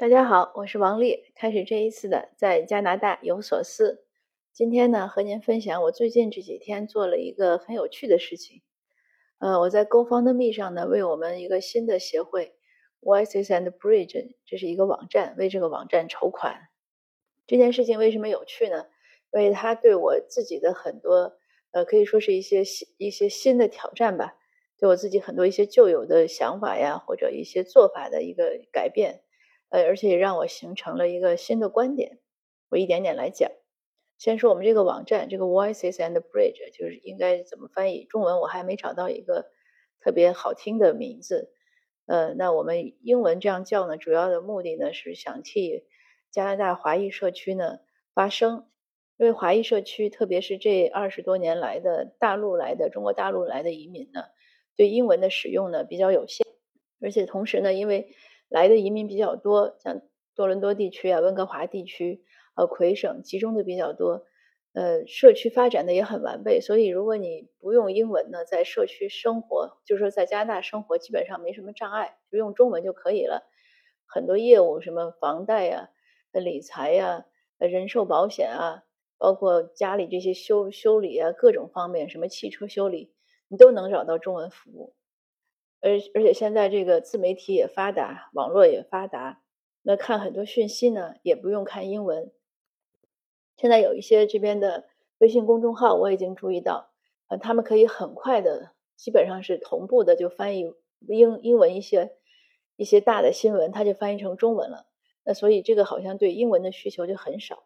大家好，我是王丽。开始这一次的在加拿大有所思。今天呢，和您分享我最近这几天做了一个很有趣的事情。呃，我在 GoFundMe 上呢，为我们一个新的协会 Voices and Bridge，这是一个网站，为这个网站筹款。这件事情为什么有趣呢？因为它对我自己的很多，呃，可以说是一些新一些新的挑战吧，对我自己很多一些旧有的想法呀，或者一些做法的一个改变。呃，而且也让我形成了一个新的观点。我一点点来讲。先说我们这个网站，这个 Voices and Bridge，就是应该怎么翻译中文，我还没找到一个特别好听的名字。呃，那我们英文这样叫呢，主要的目的呢是想替加拿大华裔社区呢发声，因为华裔社区，特别是这二十多年来的大陆来的中国大陆来的移民呢，对英文的使用呢比较有限，而且同时呢，因为来的移民比较多，像多伦多地区啊、温哥华地区、呃魁省集中的比较多，呃，社区发展的也很完备。所以，如果你不用英文呢，在社区生活，就是说在加拿大生活，基本上没什么障碍，就用中文就可以了。很多业务，什么房贷呀、理财呀、人寿保险啊，包括家里这些修修理啊，各种方面，什么汽车修理，你都能找到中文服务。而而且现在这个自媒体也发达，网络也发达，那看很多讯息呢，也不用看英文。现在有一些这边的微信公众号，我已经注意到，呃，他们可以很快的，基本上是同步的就翻译英英文一些一些大的新闻，它就翻译成中文了。那所以这个好像对英文的需求就很少。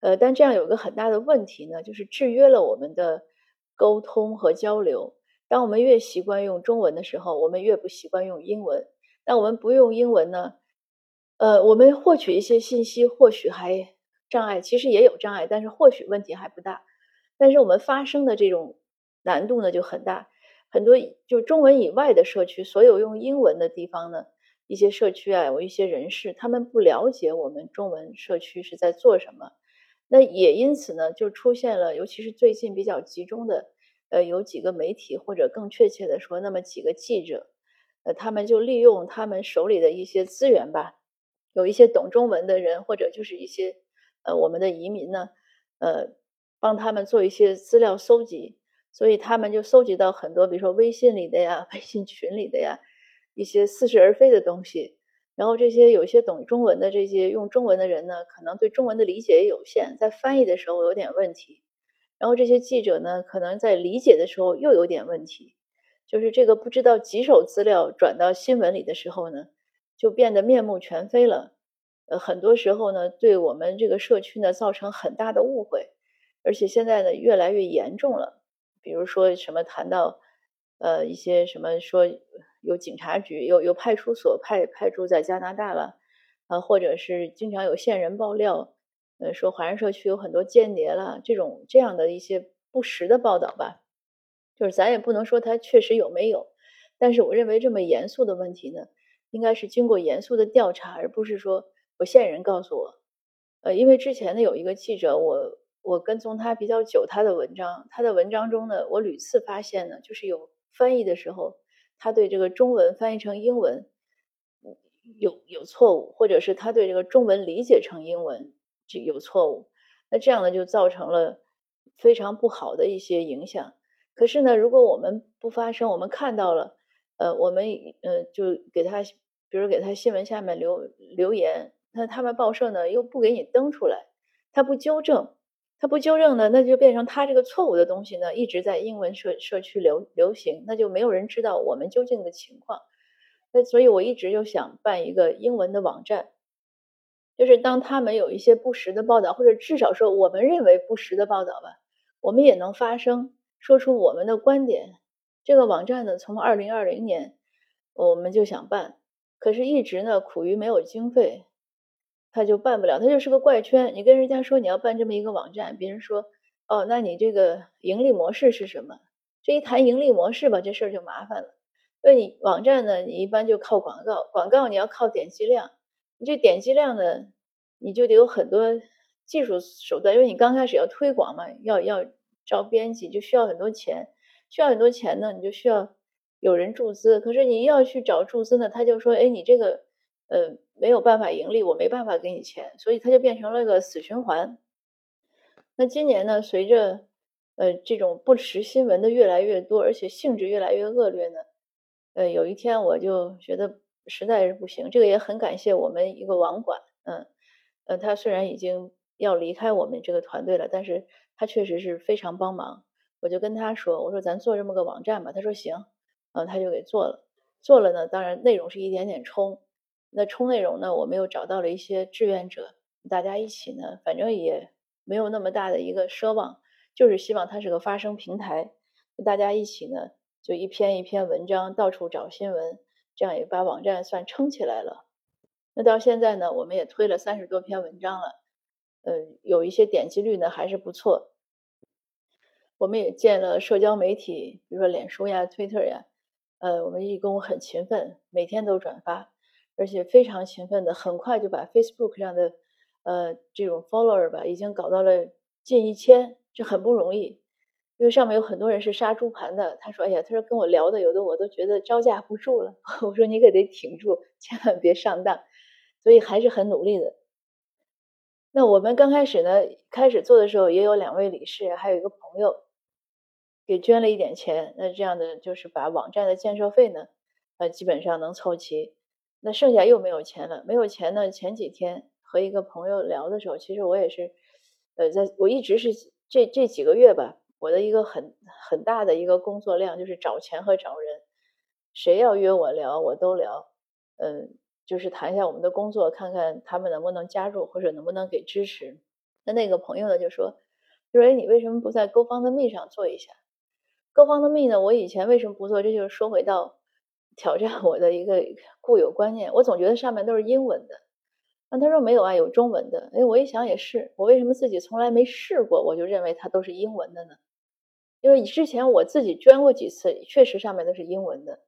呃，但这样有个很大的问题呢，就是制约了我们的沟通和交流。当我们越习惯用中文的时候，我们越不习惯用英文。那我们不用英文呢？呃，我们获取一些信息或许还障碍，其实也有障碍，但是或许问题还不大。但是我们发声的这种难度呢就很大。很多就中文以外的社区，所有用英文的地方呢，一些社区啊，有一些人士，他们不了解我们中文社区是在做什么。那也因此呢，就出现了，尤其是最近比较集中的。呃，有几个媒体，或者更确切的说，那么几个记者，呃，他们就利用他们手里的一些资源吧，有一些懂中文的人，或者就是一些呃我们的移民呢，呃，帮他们做一些资料搜集，所以他们就搜集到很多，比如说微信里的呀、微信群里的呀，一些似是而非的东西。然后这些有些懂中文的这些用中文的人呢，可能对中文的理解也有限，在翻译的时候有点问题。然后这些记者呢，可能在理解的时候又有点问题，就是这个不知道几手资料转到新闻里的时候呢，就变得面目全非了。呃，很多时候呢，对我们这个社区呢造成很大的误会，而且现在呢越来越严重了。比如说什么谈到呃一些什么说有警察局有有派出所派派驻在加拿大了，啊，或者是经常有线人爆料。呃，说华人社区有很多间谍了，这种这样的一些不实的报道吧，就是咱也不能说它确实有没有，但是我认为这么严肃的问题呢，应该是经过严肃的调查，而不是说我线人告诉我。呃，因为之前呢有一个记者，我我跟踪他比较久，他的文章，他的文章中呢，我屡次发现呢，就是有翻译的时候，他对这个中文翻译成英文有有错误，或者是他对这个中文理解成英文。就有错误，那这样呢就造成了非常不好的一些影响。可是呢，如果我们不发声，我们看到了，呃，我们呃就给他，比如给他新闻下面留留言，那他们报社呢又不给你登出来，他不纠正，他不纠正呢，那就变成他这个错误的东西呢一直在英文社社区流流行，那就没有人知道我们究竟的情况。那所以我一直就想办一个英文的网站。就是当他们有一些不实的报道，或者至少说我们认为不实的报道吧，我们也能发声，说出我们的观点。这个网站呢，从二零二零年我们就想办，可是一直呢苦于没有经费，他就办不了，他就是个怪圈。你跟人家说你要办这么一个网站，别人说哦，那你这个盈利模式是什么？这一谈盈利模式吧，这事儿就麻烦了。因为你网站呢，你一般就靠广告，广告你要靠点击量。你这点击量呢，你就得有很多技术手段，因为你刚开始要推广嘛，要要招编辑，就需要很多钱，需要很多钱呢，你就需要有人注资。可是你要去找注资呢，他就说，哎，你这个呃没有办法盈利，我没办法给你钱，所以它就变成了个死循环。那今年呢，随着呃这种不实新闻的越来越多，而且性质越来越恶劣呢，呃，有一天我就觉得实在是不行，这个也很感谢我们一个网管，嗯，呃，他虽然已经要离开我们这个团队了，但是他确实是非常帮忙。我就跟他说：“我说咱做这么个网站吧。”他说：“行。”嗯，他就给做了。做了呢，当然内容是一点点冲。那冲内容呢，我们又找到了一些志愿者，大家一起呢，反正也没有那么大的一个奢望，就是希望它是个发声平台，大家一起呢，就一篇一篇文章到处找新闻，这样也把网站算撑起来了。那到现在呢，我们也推了三十多篇文章了，呃，有一些点击率呢还是不错。我们也建了社交媒体，比如说脸书呀、Twitter 呀，呃，我们义工很勤奋，每天都转发，而且非常勤奋的，很快就把 Facebook 上的呃这种 follower 吧，已经搞到了近一千，这很不容易，因为上面有很多人是杀猪盘的。他说：“哎呀，他说跟我聊的有的我都觉得招架不住了。” 我说：“你可得挺住，千万别上当。”所以还是很努力的。那我们刚开始呢，开始做的时候也有两位理事，还有一个朋友。给捐了一点钱，那这样的就是把网站的建设费呢，呃，基本上能凑齐。那剩下又没有钱了，没有钱呢。前几天和一个朋友聊的时候，其实我也是，呃，在我一直是这这几个月吧，我的一个很很大的一个工作量就是找钱和找人。谁要约我聊，我都聊，嗯，就是谈一下我们的工作，看看他们能不能加入或者能不能给支持。那那个朋友呢就说，就说你为什么不在 GoFundMe 上做一下？各方的密呢？我以前为什么不做？这就是说回到挑战我的一个固有观念。我总觉得上面都是英文的。那他说没有啊，有中文的。哎，我一想也是，我为什么自己从来没试过？我就认为它都是英文的呢？因为之前我自己捐过几次，确实上面都是英文的，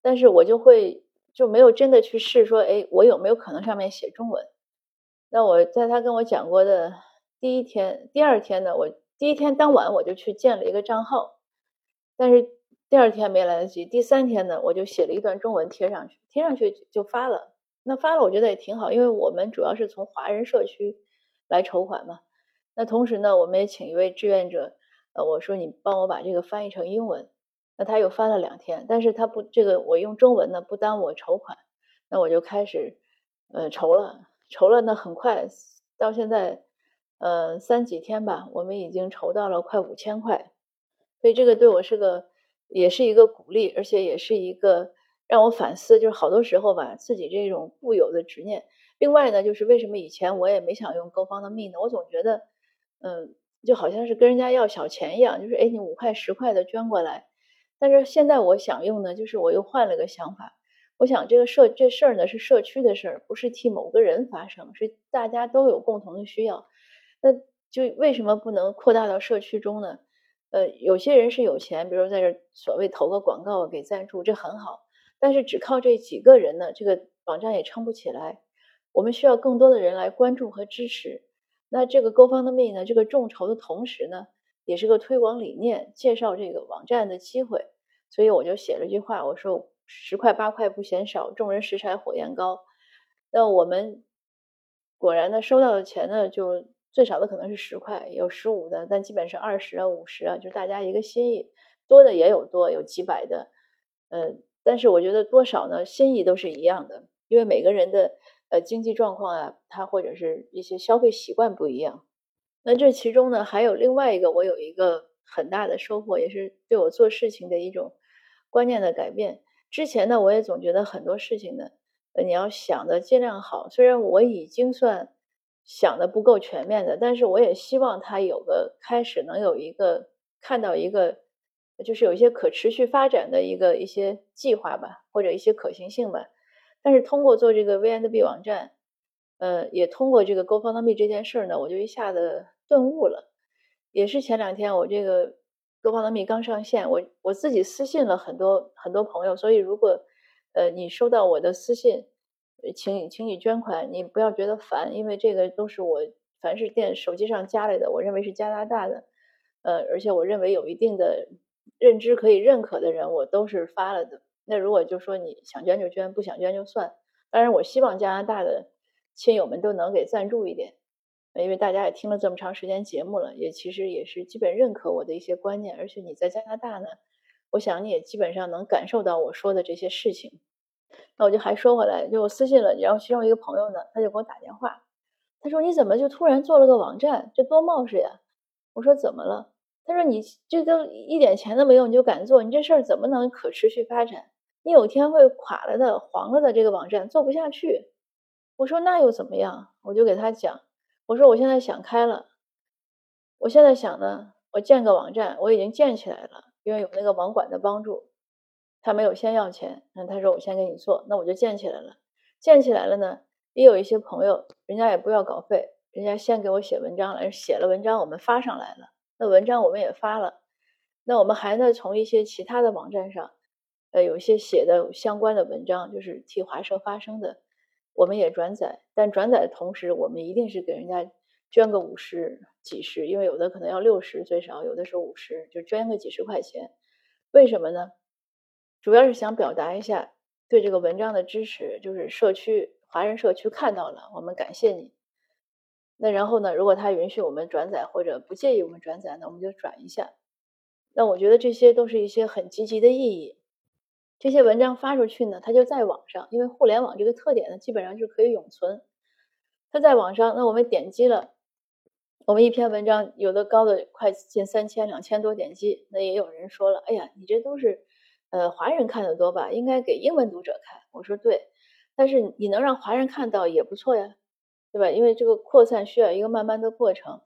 但是我就会就没有真的去试说，哎，我有没有可能上面写中文？那我在他跟我讲过的第一天、第二天呢，我第一天当晚我就去建了一个账号。但是第二天没来得及，第三天呢，我就写了一段中文贴上去，贴上去就发了。那发了，我觉得也挺好，因为我们主要是从华人社区来筹款嘛。那同时呢，我们也请一位志愿者，呃，我说你帮我把这个翻译成英文。那他又翻了两天，但是他不这个我用中文呢，不耽误我筹款。那我就开始呃筹了，筹了，那很快到现在呃三几天吧，我们已经筹到了快五千块。所以这个对我是个，也是一个鼓励，而且也是一个让我反思，就是好多时候吧，自己这种固有的执念。另外呢，就是为什么以前我也没想用购方的密呢？我总觉得，嗯，就好像是跟人家要小钱一样，就是哎，你五块十块的捐过来。但是现在我想用呢，就是我又换了个想法，我想这个社这事儿呢是社区的事儿，不是替某个人发生，是大家都有共同的需要。那就为什么不能扩大到社区中呢？呃，有些人是有钱，比如在这所谓投个广告给赞助，这很好。但是只靠这几个人呢，这个网站也撑不起来。我们需要更多的人来关注和支持。那这个 GoFundMe 呢，这个众筹的同时呢，也是个推广理念，介绍这个网站的机会。所以我就写了句话，我说十块八块不嫌少，众人拾柴火焰高。那我们果然呢，收到的钱呢就。最少的可能是十块，有十五的，但基本是二十啊、五十啊，就大家一个心意。多的也有多，有几百的，呃，但是我觉得多少呢，心意都是一样的，因为每个人的呃经济状况啊，他或者是一些消费习惯不一样。那这其中呢，还有另外一个，我有一个很大的收获，也是对我做事情的一种观念的改变。之前呢，我也总觉得很多事情呢，呃，你要想的尽量好，虽然我已经算。想的不够全面的，但是我也希望他有个开始，能有一个看到一个，就是有一些可持续发展的一个一些计划吧，或者一些可行性吧。但是通过做这个 VNB 网站，呃，也通过这个 GoFundMe 这件事呢，我就一下子顿悟了。也是前两天我这个 GoFundMe 刚上线，我我自己私信了很多很多朋友，所以如果呃你收到我的私信。请，请你捐款，你不要觉得烦，因为这个都是我凡是电手机上加来的，我认为是加拿大的，呃，而且我认为有一定的认知可以认可的人，我都是发了的。那如果就说你想捐就捐，不想捐就算，当然，我希望加拿大的亲友们都能给赞助一点，因为大家也听了这么长时间节目了，也其实也是基本认可我的一些观念。而且你在加拿大呢，我想你也基本上能感受到我说的这些事情。那我就还说回来，就我私信了，然后其中一个朋友呢，他就给我打电话，他说：“你怎么就突然做了个网站？这多冒失呀！”我说：“怎么了？”他说：“你这都一点钱都没有，你就敢做？你这事儿怎么能可持续发展？你有一天会垮了的，黄了的这个网站做不下去。”我说：“那又怎么样？”我就给他讲，我说：“我现在想开了，我现在想呢，我建个网站，我已经建起来了，因为有那个网管的帮助。”他没有先要钱，那他说我先给你做，那我就建起来了。建起来了呢，也有一些朋友，人家也不要稿费，人家先给我写文章了，写了文章我们发上来了，那文章我们也发了。那我们还呢从一些其他的网站上，呃，有一些写的相关的文章，就是替华社发声的，我们也转载。但转载的同时，我们一定是给人家捐个五十、几十，因为有的可能要六十最少，有的是五十，就捐个几十块钱。为什么呢？主要是想表达一下对这个文章的支持，就是社区华人社区看到了，我们感谢你。那然后呢，如果他允许我们转载或者不介意我们转载呢，我们就转一下。那我觉得这些都是一些很积极的意义。这些文章发出去呢，它就在网上，因为互联网这个特点呢，基本上是可以永存。它在网上，那我们点击了，我们一篇文章有的高的快近三千、两千多点击，那也有人说了，哎呀，你这都是。呃，华人看的多吧？应该给英文读者看。我说对，但是你能让华人看到也不错呀，对吧？因为这个扩散需要一个慢慢的过程，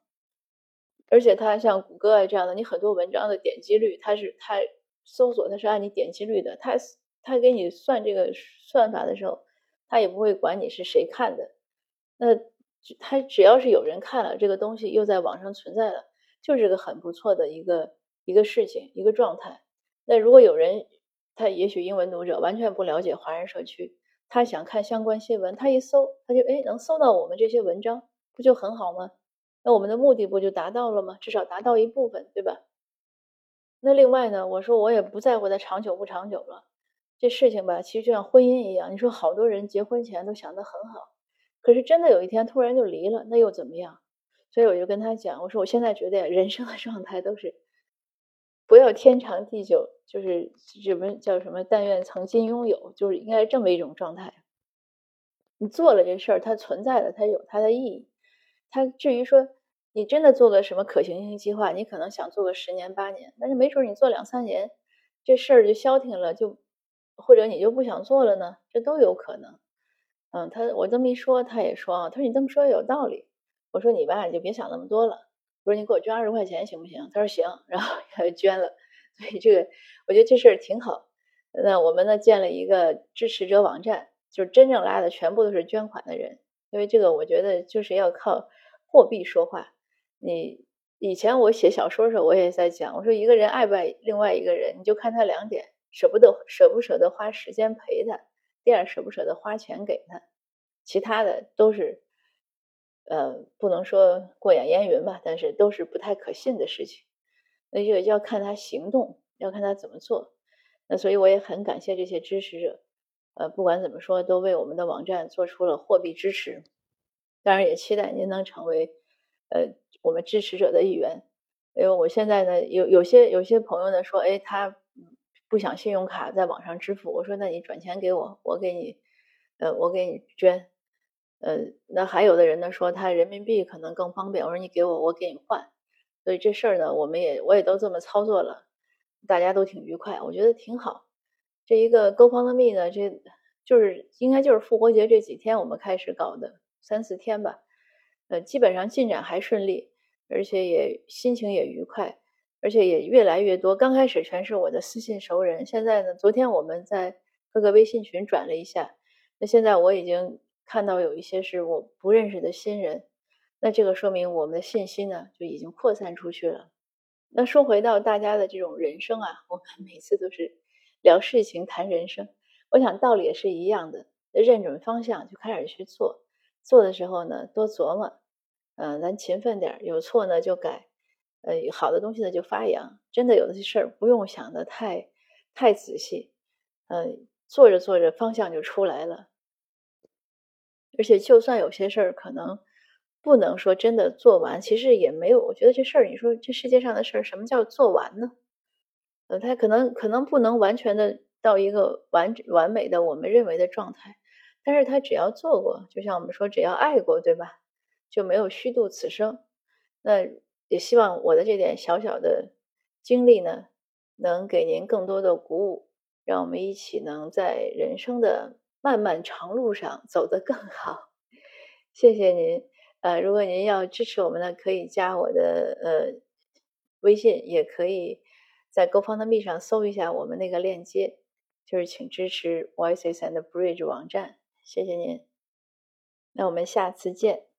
而且它像谷歌啊这样的，你很多文章的点击率，它是它搜索它是按你点击率的，它它给你算这个算法的时候，它也不会管你是谁看的。那它只要是有人看了这个东西，又在网上存在了，就是个很不错的一个一个事情，一个状态。那如果有人，他也许英文读者完全不了解华人社区，他想看相关新闻，他一搜，他就哎能搜到我们这些文章，不就很好吗？那我们的目的不就达到了吗？至少达到一部分，对吧？那另外呢，我说我也不在乎它长久不长久了，这事情吧，其实就像婚姻一样，你说好多人结婚前都想得很好，可是真的有一天突然就离了，那又怎么样？所以我就跟他讲，我说我现在觉得人生的状态都是。不要天长地久，就是什么叫什么？但愿曾经拥有，就是应该是这么一种状态。你做了这事儿，它存在了，它有它的意义。它至于说你真的做个什么可行性计划，你可能想做个十年八年，但是没准你做两三年，这事儿就消停了，就或者你就不想做了呢，这都有可能。嗯，他我这么一说，他也说啊，他说你这么说有道理。我说你吧，你就别想那么多了。我说你给我捐二十块钱行不行？他说行，然后他就捐了。所以这个我觉得这事儿挺好。那我们呢建了一个支持者网站，就是真正拉的全部都是捐款的人。因为这个我觉得就是要靠货币说话。你以前我写小说的时候，我也在讲，我说一个人爱不爱另外一个人，你就看他两点：舍不得舍不舍得花时间陪他；第二，舍不舍得花钱给他。其他的都是。呃，不能说过眼烟云吧，但是都是不太可信的事情。那就要看他行动，要看他怎么做。那所以我也很感谢这些支持者，呃，不管怎么说，都为我们的网站做出了货币支持。当然，也期待您能成为呃我们支持者的一员。因为我现在呢，有有些有些朋友呢说，哎，他不想信用卡在网上支付。我说，那你转钱给我，我给你，呃，我给你捐。呃，那还有的人呢说他人民币可能更方便，我说你给我，我给你换。所以这事儿呢，我们也我也都这么操作了，大家都挺愉快，我觉得挺好。这一个 GoFundMe 呢，这就是应该就是复活节这几天我们开始搞的，三四天吧。呃，基本上进展还顺利，而且也心情也愉快，而且也越来越多。刚开始全是我的私信熟人，现在呢，昨天我们在各个微信群转了一下，那现在我已经。看到有一些是我不认识的新人，那这个说明我们的信息呢就已经扩散出去了。那说回到大家的这种人生啊，我们每次都是聊事情谈人生，我想道理也是一样的，认准方向就开始去做，做的时候呢多琢磨，嗯，咱勤奋点，有错呢就改，呃，好的东西呢就发扬。真的有的事儿不用想的太太仔细，呃，做着做着方向就出来了。而且就算有些事儿可能不能说真的做完，其实也没有。我觉得这事儿，你说这世界上的事儿，什么叫做完呢？呃，他可能可能不能完全的到一个完完美的我们认为的状态，但是他只要做过，就像我们说，只要爱过，对吧？就没有虚度此生。那也希望我的这点小小的经历呢，能给您更多的鼓舞，让我们一起能在人生的漫漫长路上走得更好。谢谢您。呃，如果您要支持我们呢，可以加我的呃微信，也可以在 GoFundMe 上搜一下我们那个链接，就是请支持 Voices and Bridge 网站。谢谢您。那我们下次见。